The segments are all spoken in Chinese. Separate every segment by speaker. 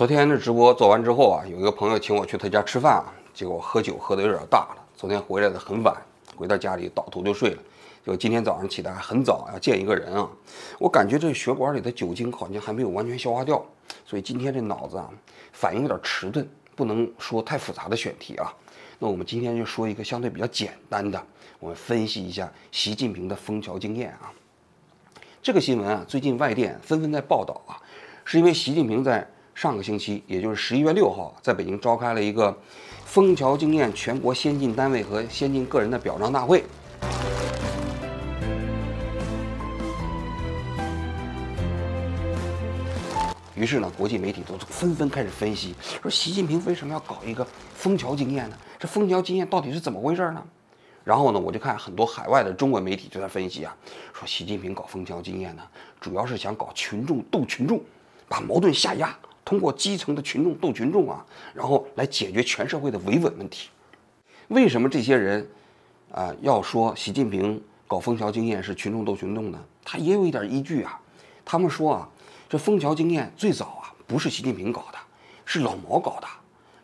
Speaker 1: 昨天的直播做完之后啊，有一个朋友请我去他家吃饭啊，结果喝酒喝的有点大了。昨天回来的很晚，回到家里倒头就睡了。就今天早上起来还很早，要见一个人啊。我感觉这血管里的酒精好像还没有完全消化掉，所以今天这脑子啊反应有点迟钝，不能说太复杂的选题啊。那我们今天就说一个相对比较简单的，我们分析一下习近平的枫桥经验啊。这个新闻啊，最近外电纷纷在报道啊，是因为习近平在上个星期，也就是十一月六号，在北京召开了一个枫桥经验全国先进单位和先进个人的表彰大会。于是呢，国际媒体都纷纷开始分析，说习近平为什么要搞一个枫桥经验呢？这枫桥经验到底是怎么回事呢？然后呢，我就看很多海外的中文媒体就在分析啊，说习近平搞枫桥经验呢，主要是想搞群众斗群众，把矛盾下压，通过基层的群众斗群众啊，然后来解决全社会的维稳问题。为什么这些人啊要说习近平搞枫桥经验是群众斗群众呢？他也有一点依据啊。他们说啊，这枫桥经验最早啊不是习近平搞的，是老毛搞的。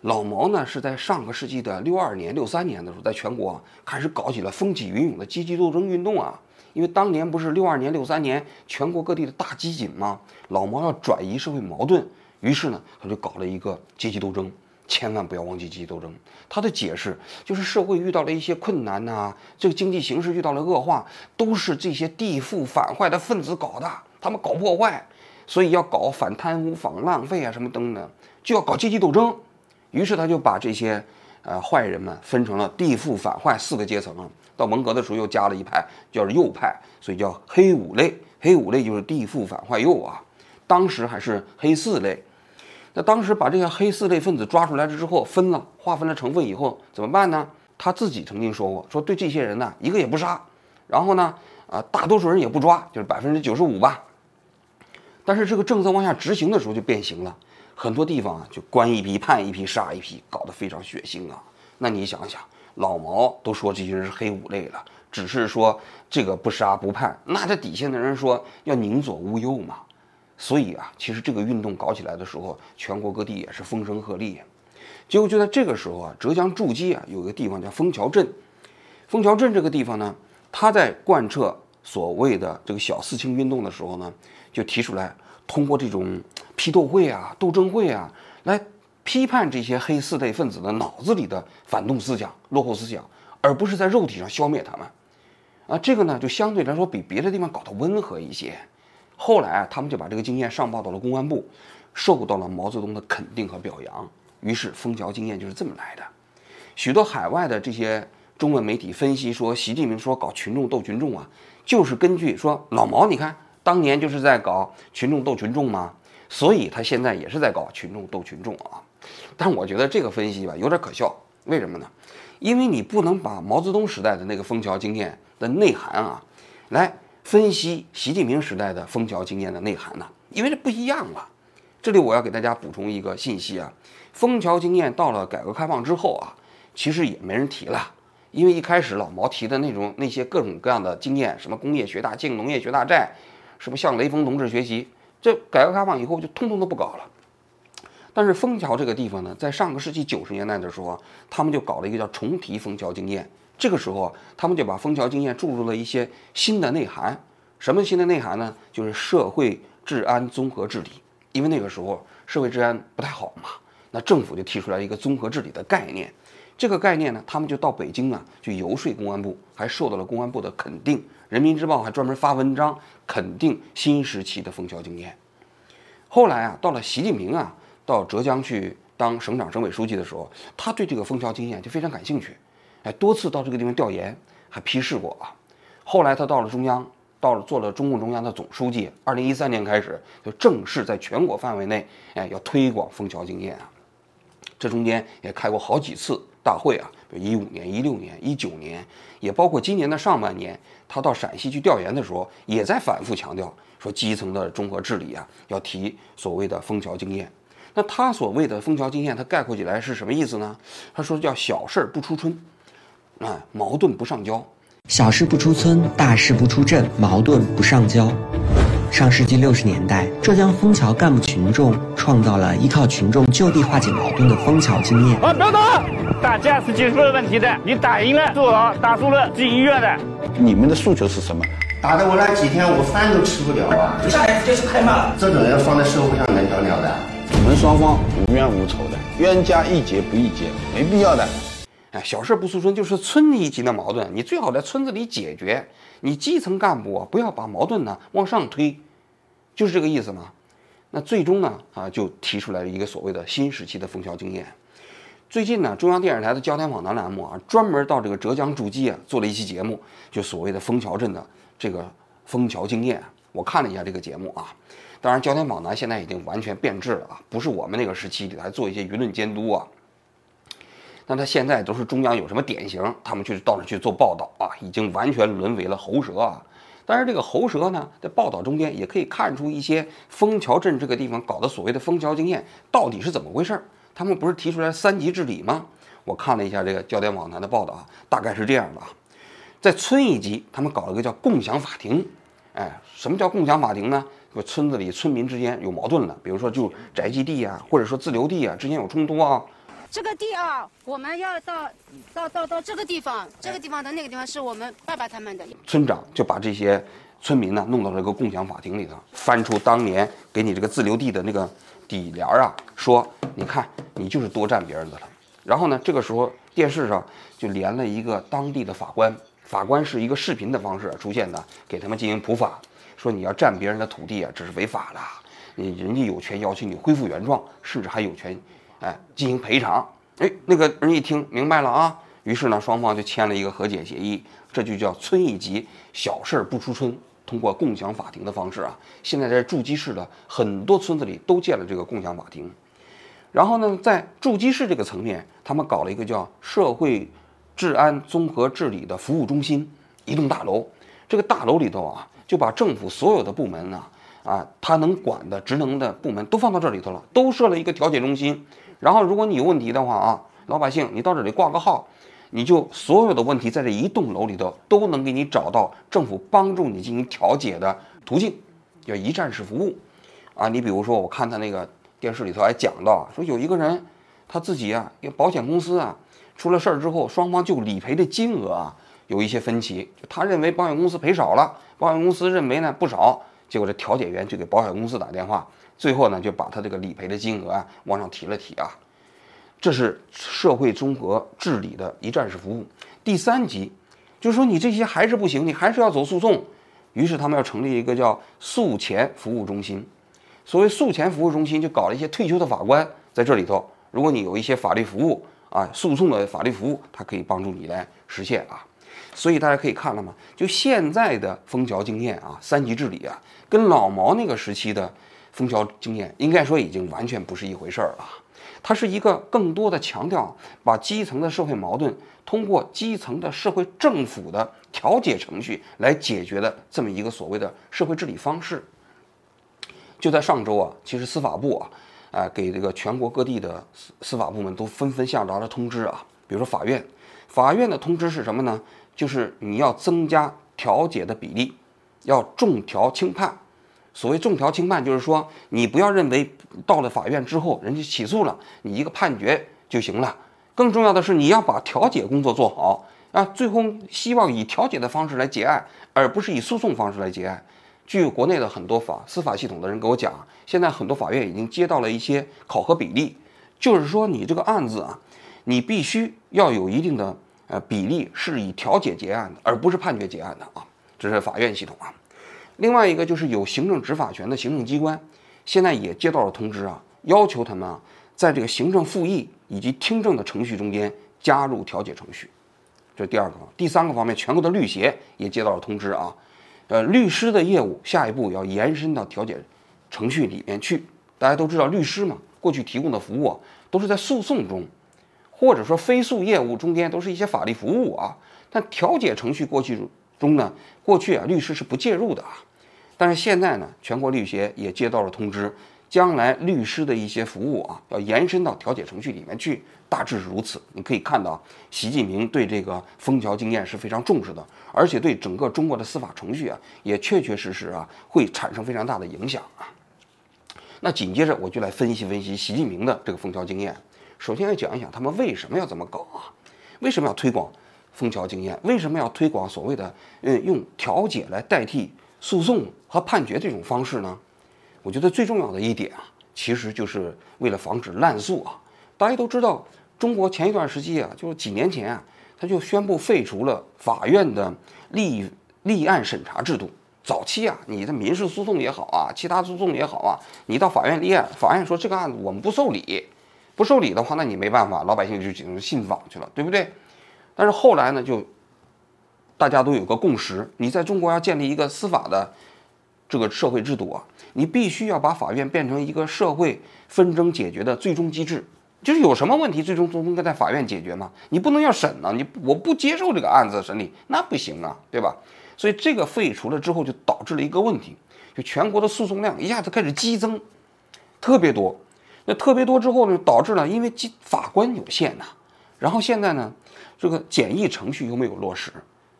Speaker 1: 老毛呢是在上个世纪的六二年、六三年的时候，在全国开始搞起了风起云涌的阶级斗争运动啊。因为当年不是六二年、六三年全国各地的大饥馑吗？老毛要转移社会矛盾，于是呢他就搞了一个阶级斗争。千万不要忘记阶级斗争。他的解释就是社会遇到了一些困难呐，这个经济形势遇到了恶化，都是这些地富反坏的分子搞的，他们搞破坏，所以要搞反贪污、反浪费啊什么等等，就要搞阶级斗争。于是他就把这些，呃，坏人们分成了地富反坏四个阶层啊。到文革的时候又加了一派，叫右派，所以叫黑五类。黑五类就是地富反坏右啊。当时还是黑四类。那当时把这些黑四类分子抓出来了之后，分了划分了成分以后怎么办呢？他自己曾经说过，说对这些人呢一个也不杀，然后呢，啊，大多数人也不抓，就是百分之九十五吧。但是这个政策往下执行的时候就变形了。很多地方啊，就关一批判一批杀一批，搞得非常血腥啊。那你想想，老毛都说这些人是黑五类了，只是说这个不杀不判，那这底下的人说要宁左勿右嘛。所以啊，其实这个运动搞起来的时候，全国各地也是风声鹤唳。结果就在这个时候啊，浙江诸暨啊有一个地方叫枫桥镇。枫桥镇这个地方呢，他在贯彻所谓的这个小四清运动的时候呢，就提出来通过这种。批斗会啊，斗争会啊，来批判这些黑四类分子的脑子里的反动思想、落后思想，而不是在肉体上消灭他们。啊，这个呢，就相对来说比别的地方搞得温和一些。后来啊，他们就把这个经验上报到了公安部，受到了毛泽东的肯定和表扬。于是，枫桥经验就是这么来的。许多海外的这些中文媒体分析说，习近平说搞群众斗群众啊，就是根据说老毛，你看当年就是在搞群众斗群众嘛。所以他现在也是在搞群众斗群众啊，但我觉得这个分析吧有点可笑，为什么呢？因为你不能把毛泽东时代的那个枫桥经验的内涵啊，来分析习近平时代的枫桥经验的内涵呢，因为这不一样了。这里我要给大家补充一个信息啊，枫桥经验到了改革开放之后啊，其实也没人提了，因为一开始老毛提的那种那些各种各样的经验，什么工业学大庆、农业学大寨，什么向雷锋同志学习。这改革开放以后就通通都不搞了，但是枫桥这个地方呢，在上个世纪九十年代的时候，他们就搞了一个叫重提枫桥经验。这个时候啊，他们就把枫桥经验注入了一些新的内涵。什么新的内涵呢？就是社会治安综合治理。因为那个时候社会治安不太好嘛，那政府就提出来一个综合治理的概念。这个概念呢，他们就到北京啊去游说公安部，还受到了公安部的肯定。人民日报还专门发文章肯定新时期的枫桥经验。后来啊，到了习近平啊到浙江去当省长、省委书记的时候，他对这个枫桥经验就非常感兴趣，哎，多次到这个地方调研，还批示过啊。后来他到了中央，到了做了中共中央的总书记。二零一三年开始，就正式在全国范围内，哎，要推广枫桥经验啊。这中间也开过好几次大会啊，比如一五年、一六年、一九年，也包括今年的上半年。他到陕西去调研的时候，也在反复强调说，基层的综合治理啊，要提所谓的枫桥经验。那他所谓的枫桥经验，他概括起来是什么意思呢？他说叫小事不出村，啊，矛盾不上交。
Speaker 2: 小事不出村，大事不出镇，矛盾不上交。上世纪六十年代，浙江枫桥干部群众创造了依靠群众就地化解矛盾的枫桥经验。
Speaker 3: 啊，不要打！打架是解决不了问题的，你打赢了坐牢，打输了进医院的。
Speaker 4: 你们的诉求是什么？
Speaker 5: 打的我那几天我饭都吃不了啊！
Speaker 6: 下来直接是开骂。
Speaker 5: 这种人放在社会上能得了的？
Speaker 4: 我们双方无冤无仇的，冤家宜解不宜结，没必要的。
Speaker 1: 哎，小事不诉村就是村里一级的矛盾，你最好在村子里解决。你基层干部啊，不要把矛盾呢往上推，就是这个意思嘛。那最终呢啊，就提出来了一个所谓的新时期的枫桥经验。最近呢，中央电视台的焦点访谈栏目啊，专门到这个浙江诸暨啊做了一期节目，就所谓的枫桥镇的这个枫桥经验。我看了一下这个节目啊，当然焦点访谈现在已经完全变质了啊，不是我们那个时期来做一些舆论监督啊。那他现在都是中央有什么典型，他们去到那去做报道啊，已经完全沦为了喉舌啊。但是这个喉舌呢，在报道中间也可以看出一些枫桥镇这个地方搞的所谓的枫桥经验到底是怎么回事儿。他们不是提出来三级治理吗？我看了一下这个焦点网谈的报道啊，大概是这样的啊，在村一级，他们搞了个叫共享法庭。哎，什么叫共享法庭呢？就村子里村民之间有矛盾了，比如说就宅基地啊，或者说自留地啊，之间有冲突啊。
Speaker 7: 这个地啊，我们要到到到到这个地方，这个地方的那个地方是我们爸爸他们的。
Speaker 1: 村长就把这些村民呢弄到这个共享法庭里头，翻出当年给你这个自留地的那个底联啊，说你看你就是多占别人的了。然后呢，这个时候电视上就连了一个当地的法官，法官是一个视频的方式出现的，给他们进行普法，说你要占别人的土地啊，这是违法的，你人家有权要求你恢复原状，甚至还有权。哎，进行赔偿。哎，那个人一听明白了啊，于是呢，双方就签了一个和解协议，这就叫村一级，小事不出村。通过共享法庭的方式啊，现在在筑基市的很多村子里都建了这个共享法庭。然后呢，在筑基市这个层面，他们搞了一个叫社会治安综合治理的服务中心，一栋大楼。这个大楼里头啊，就把政府所有的部门啊，啊，他能管的职能的部门都放到这里头了，都设了一个调解中心。然后，如果你有问题的话啊，老百姓，你到这里挂个号，你就所有的问题在这一栋楼里头都能给你找到政府帮助你进行调解的途径，叫一站式服务，啊，你比如说，我看他那个电视里头还讲到，说有一个人他自己啊，因为保险公司啊，出了事儿之后，双方就理赔的金额啊有一些分歧，就他认为保险公司赔少了，保险公司认为呢不少，结果这调解员就给保险公司打电话。最后呢，就把他这个理赔的金额啊往上提了提啊，这是社会综合治理的一站式服务。第三级，就是说你这些还是不行，你还是要走诉讼，于是他们要成立一个叫诉前服务中心。所谓诉前服务中心，就搞了一些退休的法官在这里头。如果你有一些法律服务啊，诉讼的法律服务，它可以帮助你来实现啊。所以大家可以看了吗？就现在的枫桥经验啊，三级治理啊，跟老毛那个时期的。枫桥经验应该说已经完全不是一回事儿了，它是一个更多的强调把基层的社会矛盾通过基层的社会政府的调解程序来解决的这么一个所谓的社会治理方式。就在上周啊，其实司法部啊，啊给这个全国各地的司司法部门都纷纷下达了通知啊，比如说法院，法院的通知是什么呢？就是你要增加调解的比例，要重调轻判。所谓重调轻判，就是说你不要认为到了法院之后，人家起诉了你一个判决就行了。更重要的是，你要把调解工作做好啊！最后希望以调解的方式来结案，而不是以诉讼方式来结案。据国内的很多法司法系统的人给我讲，现在很多法院已经接到了一些考核比例，就是说你这个案子啊，你必须要有一定的呃比例是以调解结案的，而不是判决结案的啊。这是法院系统啊。另外一个就是有行政执法权的行政机关，现在也接到了通知啊，要求他们啊，在这个行政复议以及听证的程序中间加入调解程序。这是第二个。第三个方面，全国的律协也接到了通知啊，呃，律师的业务下一步要延伸到调解程序里面去。大家都知道，律师嘛，过去提供的服务都是在诉讼中，或者说非诉业务中间都是一些法律服务啊，但调解程序过去中呢，过去啊，律师是不介入的啊。但是现在呢，全国律协也接到了通知，将来律师的一些服务啊，要延伸到调解程序里面去，大致是如此。你可以看到，习近平对这个枫桥经验是非常重视的，而且对整个中国的司法程序啊，也确确实实啊，会产生非常大的影响啊。那紧接着我就来分析分析习近平的这个枫桥经验。首先要讲一讲他们为什么要这么搞啊？为什么要推广枫桥经验？为什么要推广所谓的嗯用调解来代替诉讼和判决这种方式呢？我觉得最重要的一点啊，其实就是为了防止滥诉啊。大家都知道，中国前一段时期啊，就是几年前啊，他就宣布废除了法院的立立案审查制度。早期啊，你的民事诉讼也好啊，其他诉讼也好啊，你到法院立案，法院说这个案子我们不受理，不受理的话，那你没办法，老百姓就只能信访去了，对不对？但是后来呢，就大家都有个共识，你在中国要建立一个司法的。这个社会制度啊，你必须要把法院变成一个社会纷争解决的最终机制，就是有什么问题，最终都应该在法院解决嘛。你不能要审呢，你我不接受这个案子审理，那不行啊，对吧？所以这个废除了之后，就导致了一个问题，就全国的诉讼量一下子开始激增，特别多。那特别多之后呢，导致了因为法官有限呐，然后现在呢，这个简易程序又没有落实，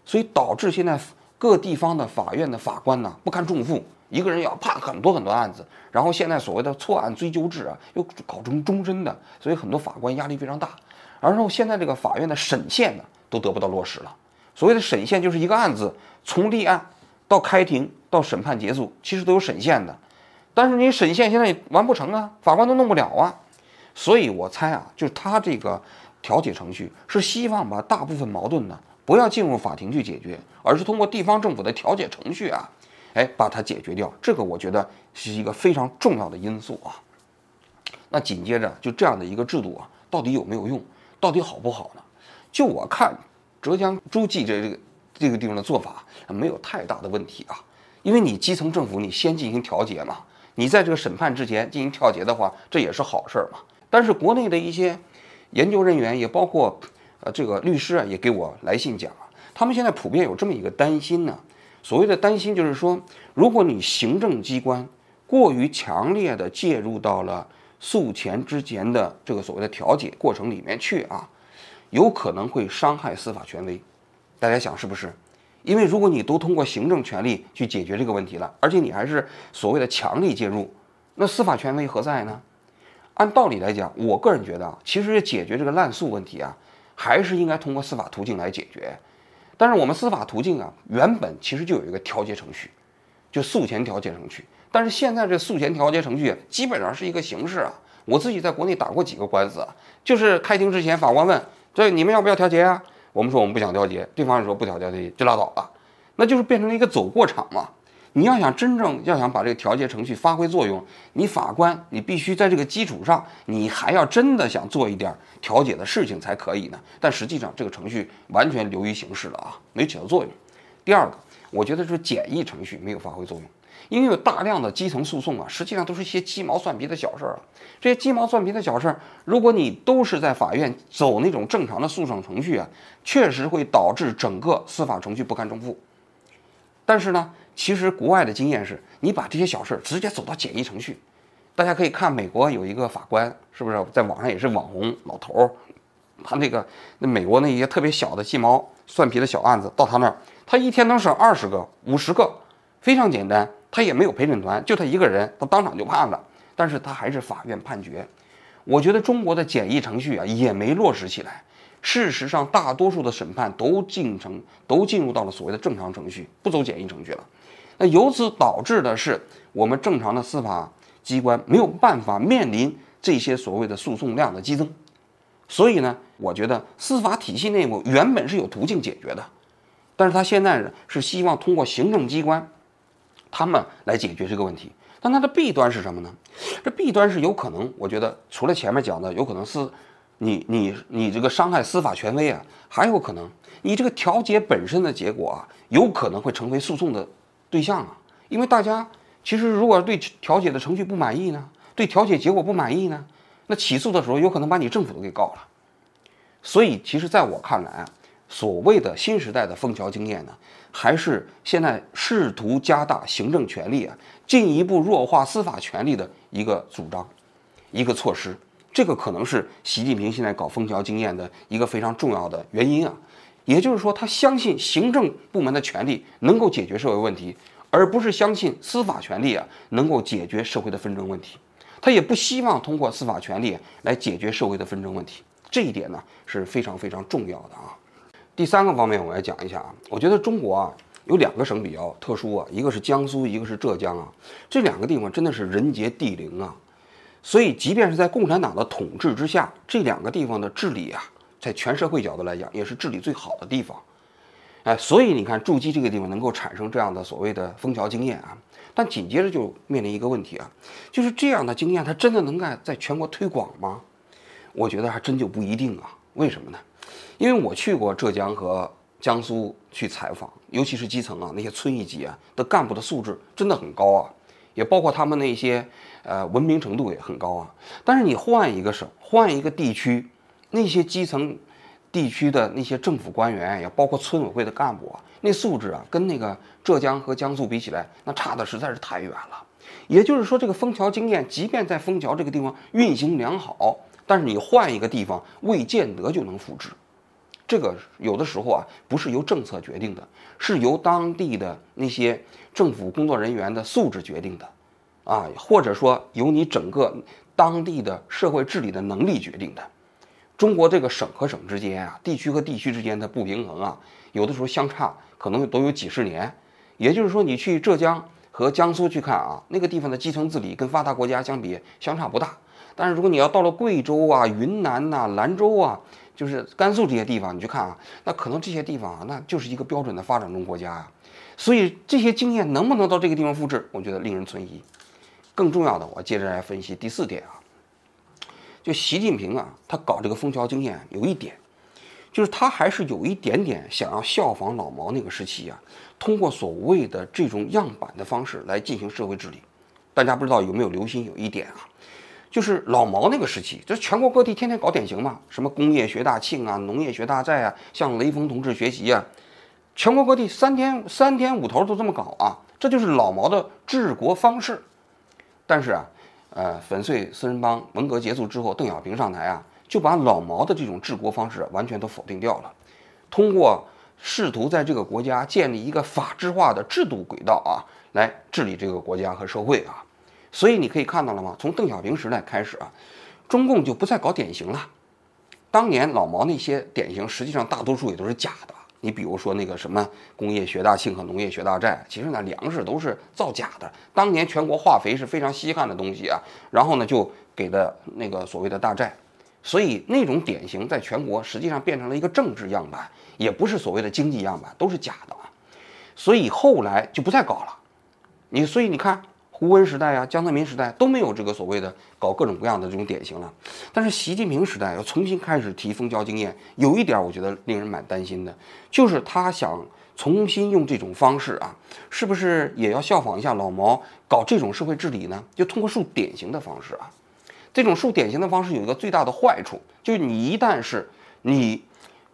Speaker 1: 所以导致现在。各地方的法院的法官呢不堪重负，一个人要判很多很多案子，然后现在所谓的错案追究制啊又搞成终身的，所以很多法官压力非常大。然后现在这个法院的审限呢都得不到落实了。所谓的审限就是一个案子从立案到开庭到审判结束，其实都有审限的，但是你审限现在也完不成啊，法官都弄不了啊。所以我猜啊，就是他这个调解程序是希望把大部分矛盾呢。不要进入法庭去解决，而是通过地方政府的调解程序啊，哎，把它解决掉。这个我觉得是一个非常重要的因素啊。那紧接着就这样的一个制度啊，到底有没有用？到底好不好呢？就我看，浙江诸暨这这个这个地方的做法没有太大的问题啊，因为你基层政府你先进行调解嘛，你在这个审判之前进行调解的话，这也是好事儿嘛。但是国内的一些研究人员也包括。呃，这个律师啊也给我来信讲啊，他们现在普遍有这么一个担心呢。所谓的担心就是说，如果你行政机关过于强烈的介入到了诉前之前的这个所谓的调解过程里面去啊，有可能会伤害司法权威。大家想是不是？因为如果你都通过行政权力去解决这个问题了，而且你还是所谓的强力介入，那司法权威何在呢？按道理来讲，我个人觉得啊，其实解决这个滥诉问题啊。还是应该通过司法途径来解决，但是我们司法途径啊，原本其实就有一个调解程序，就诉前调解程序。但是现在这诉前调解程序基本上是一个形式啊。我自己在国内打过几个官司啊，就是开庭之前，法官问：这你们要不要调解啊？我们说我们不想调解，对方说不调解就拉倒了，那就是变成了一个走过场嘛。你要想真正要想把这个调解程序发挥作用，你法官你必须在这个基础上，你还要真的想做一点调解的事情才可以呢。但实际上这个程序完全流于形式了啊，没起到作用。第二个，我觉得是简易程序没有发挥作用，因为有大量的基层诉讼啊，实际上都是一些鸡毛蒜皮的小事儿啊。这些鸡毛蒜皮的小事儿，如果你都是在法院走那种正常的诉讼程序啊，确实会导致整个司法程序不堪重负。但是呢？其实国外的经验是，你把这些小事直接走到简易程序。大家可以看美国有一个法官，是不是在网上也是网红老头儿？他那个那美国那些特别小的鸡毛蒜皮的小案子，到他那儿，他一天能审二十个、五十个，非常简单。他也没有陪审团，就他一个人，他当场就判了。但是他还是法院判决。我觉得中国的简易程序啊，也没落实起来。事实上，大多数的审判都进程都进入到了所谓的正常程序，不走简易程序了。那由此导致的是，我们正常的司法机关没有办法面临这些所谓的诉讼量的激增，所以呢，我觉得司法体系内部原本是有途径解决的，但是他现在是希望通过行政机关，他们来解决这个问题。但它的弊端是什么呢？这弊端是有可能，我觉得除了前面讲的，有可能是你你你这个伤害司法权威啊，还有可能你这个调解本身的结果啊，有可能会成为诉讼的。对象啊，因为大家其实如果对调解的程序不满意呢，对调解结果不满意呢，那起诉的时候有可能把你政府都给告了。所以，其实在我看来啊，所谓的新时代的枫桥经验呢，还是现在试图加大行政权力啊，进一步弱化司法权力的一个主张，一个措施。这个可能是习近平现在搞枫桥经验的一个非常重要的原因啊。也就是说，他相信行政部门的权力能够解决社会问题，而不是相信司法权力啊能够解决社会的纷争问题。他也不希望通过司法权力来解决社会的纷争问题。这一点呢是非常非常重要的啊。第三个方面，我来讲一下啊。我觉得中国啊有两个省比较特殊啊，一个是江苏，一个是浙江啊。这两个地方真的是人杰地灵啊。所以，即便是在共产党的统治之下，这两个地方的治理啊。在全社会角度来讲，也是治理最好的地方，哎，所以你看筑基这个地方能够产生这样的所谓的枫桥经验啊，但紧接着就面临一个问题啊，就是这样的经验它真的能在在全国推广吗？我觉得还真就不一定啊。为什么呢？因为我去过浙江和江苏去采访，尤其是基层啊，那些村一级啊的干部的素质真的很高啊，也包括他们那些呃文明程度也很高啊。但是你换一个省，换一个地区。那些基层地区的那些政府官员，也包括村委会的干部啊，那素质啊，跟那个浙江和江苏比起来，那差的实在是太远了。也就是说，这个枫桥经验，即便在枫桥这个地方运行良好，但是你换一个地方，未见得就能复制。这个有的时候啊，不是由政策决定的，是由当地的那些政府工作人员的素质决定的，啊，或者说由你整个当地的社会治理的能力决定的。中国这个省和省之间啊，地区和地区之间的不平衡啊，有的时候相差可能都有几十年。也就是说，你去浙江和江苏去看啊，那个地方的基层治理跟发达国家相比相差不大。但是如果你要到了贵州啊、云南呐、兰州啊，就是甘肃这些地方，你去看啊，那可能这些地方啊，那就是一个标准的发展中国家啊。所以这些经验能不能到这个地方复制，我觉得令人存疑。更重要的，我接着来分析第四点啊。就习近平啊，他搞这个枫桥经验有一点，就是他还是有一点点想要效仿老毛那个时期啊，通过所谓的这种样板的方式来进行社会治理。大家不知道有没有留心有一点啊，就是老毛那个时期，这全国各地天天搞典型嘛，什么工业学大庆啊，农业学大寨啊，向雷锋同志学习啊，全国各地三天三天五头都这么搞啊，这就是老毛的治国方式。但是啊。呃，粉碎四人帮，文革结束之后，邓小平上台啊，就把老毛的这种治国方式完全都否定掉了，通过试图在这个国家建立一个法制化的制度轨道啊，来治理这个国家和社会啊。所以你可以看到了吗？从邓小平时代开始啊，中共就不再搞典型了。当年老毛那些典型，实际上大多数也都是假的。你比如说那个什么工业学大庆和农业学大寨，其实呢粮食都是造假的。当年全国化肥是非常稀罕的东西啊，然后呢就给的那个所谓的大寨，所以那种典型在全国实际上变成了一个政治样板，也不是所谓的经济样板，都是假的啊。所以后来就不再搞了。你所以你看。胡温时代啊，江泽民时代都没有这个所谓的搞各种各样的这种典型了，但是习近平时代要重新开始提枫桥经验，有一点我觉得令人蛮担心的，就是他想重新用这种方式啊，是不是也要效仿一下老毛搞这种社会治理呢？就通过树典型的方式啊，这种树典型的方式有一个最大的坏处，就是你一旦是你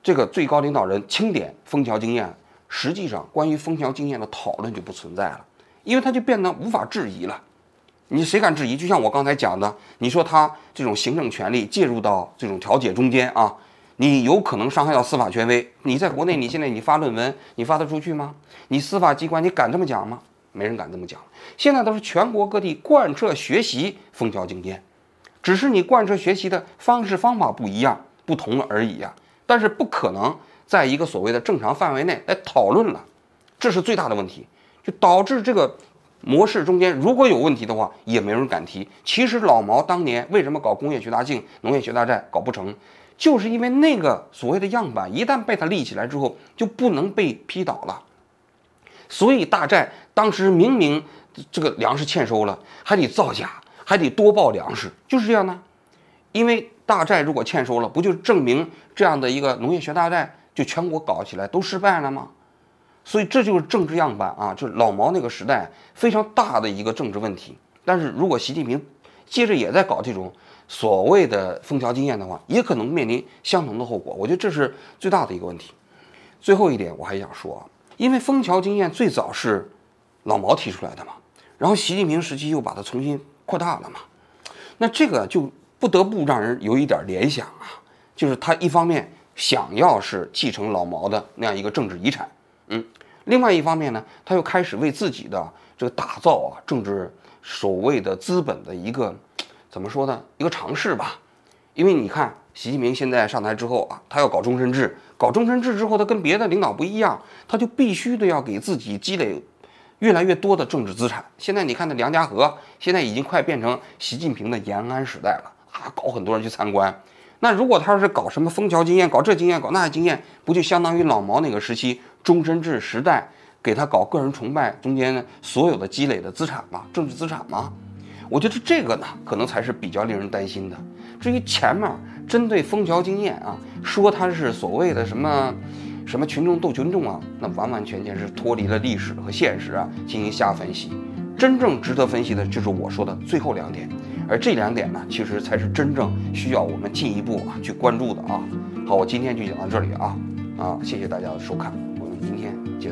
Speaker 1: 这个最高领导人清点枫桥经验，实际上关于枫桥经验的讨论就不存在了。因为他就变得无法质疑了，你谁敢质疑？就像我刚才讲的，你说他这种行政权力介入到这种调解中间啊，你有可能伤害到司法权威。你在国内，你现在你发论文，你发得出去吗？你司法机关，你敢这么讲吗？没人敢这么讲。现在都是全国各地贯彻学习枫桥经验，只是你贯彻学习的方式方法不一样、不同了而已呀。但是不可能在一个所谓的正常范围内来讨论了，这是最大的问题。就导致这个模式中间如果有问题的话，也没人敢提。其实老毛当年为什么搞工业学大庆、农业学大寨搞不成，就是因为那个所谓的样板一旦被他立起来之后，就不能被批倒了。所以大寨当时明明这个粮食欠收了，还得造假，还得多报粮食，就是这样的。因为大寨如果欠收了，不就证明这样的一个农业学大寨就全国搞起来都失败了吗？所以这就是政治样板啊，就是老毛那个时代非常大的一个政治问题。但是如果习近平接着也在搞这种所谓的枫桥经验的话，也可能面临相同的后果。我觉得这是最大的一个问题。最后一点我还想说啊，因为枫桥经验最早是老毛提出来的嘛，然后习近平时期又把它重新扩大了嘛，那这个就不得不让人有一点联想啊，就是他一方面想要是继承老毛的那样一个政治遗产，嗯，另外一方面呢，他又开始为自己的这个打造啊政治所谓的资本的一个怎么说呢，一个尝试吧，因为你看习近平现在上台之后啊，他要搞终身制，搞终身制之后，他跟别的领导不一样，他就必须得要给自己积累越来越多的政治资产。现在你看那梁家河，现在已经快变成习近平的延安时代了啊，搞很多人去参观。那如果他要是搞什么枫桥经验，搞这经验，搞那经验，不就相当于老毛那个时期终身制时代给他搞个人崇拜中间所有的积累的资产吗？政治资产吗？我觉得这个呢，可能才是比较令人担心的。至于前面针对枫桥经验啊，说他是所谓的什么什么群众斗群众啊，那完完全全是脱离了历史和现实啊，进行瞎分析。真正值得分析的就是我说的最后两点，而这两点呢，其实才是真正需要我们进一步啊去关注的啊。好，我今天就讲到这里啊啊，谢谢大家的收看，
Speaker 7: 这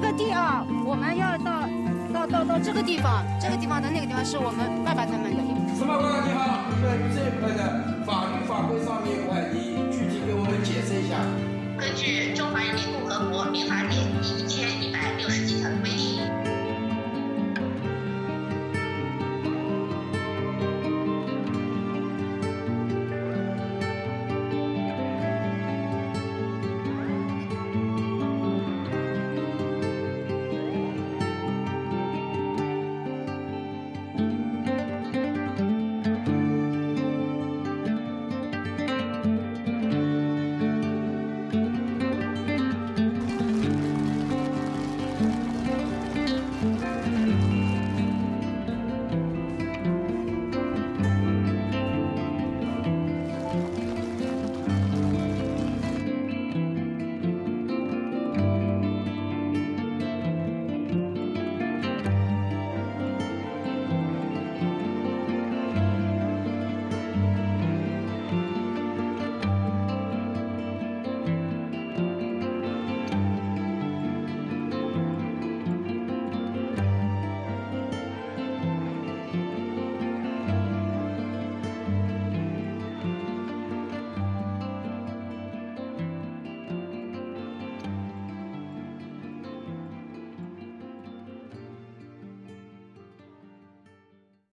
Speaker 7: 个地啊，我们要到到到到这个地方，这个地方的那个地方是我们爸爸他们的。
Speaker 6: 司法官你好，你们这一块的法律法规上面，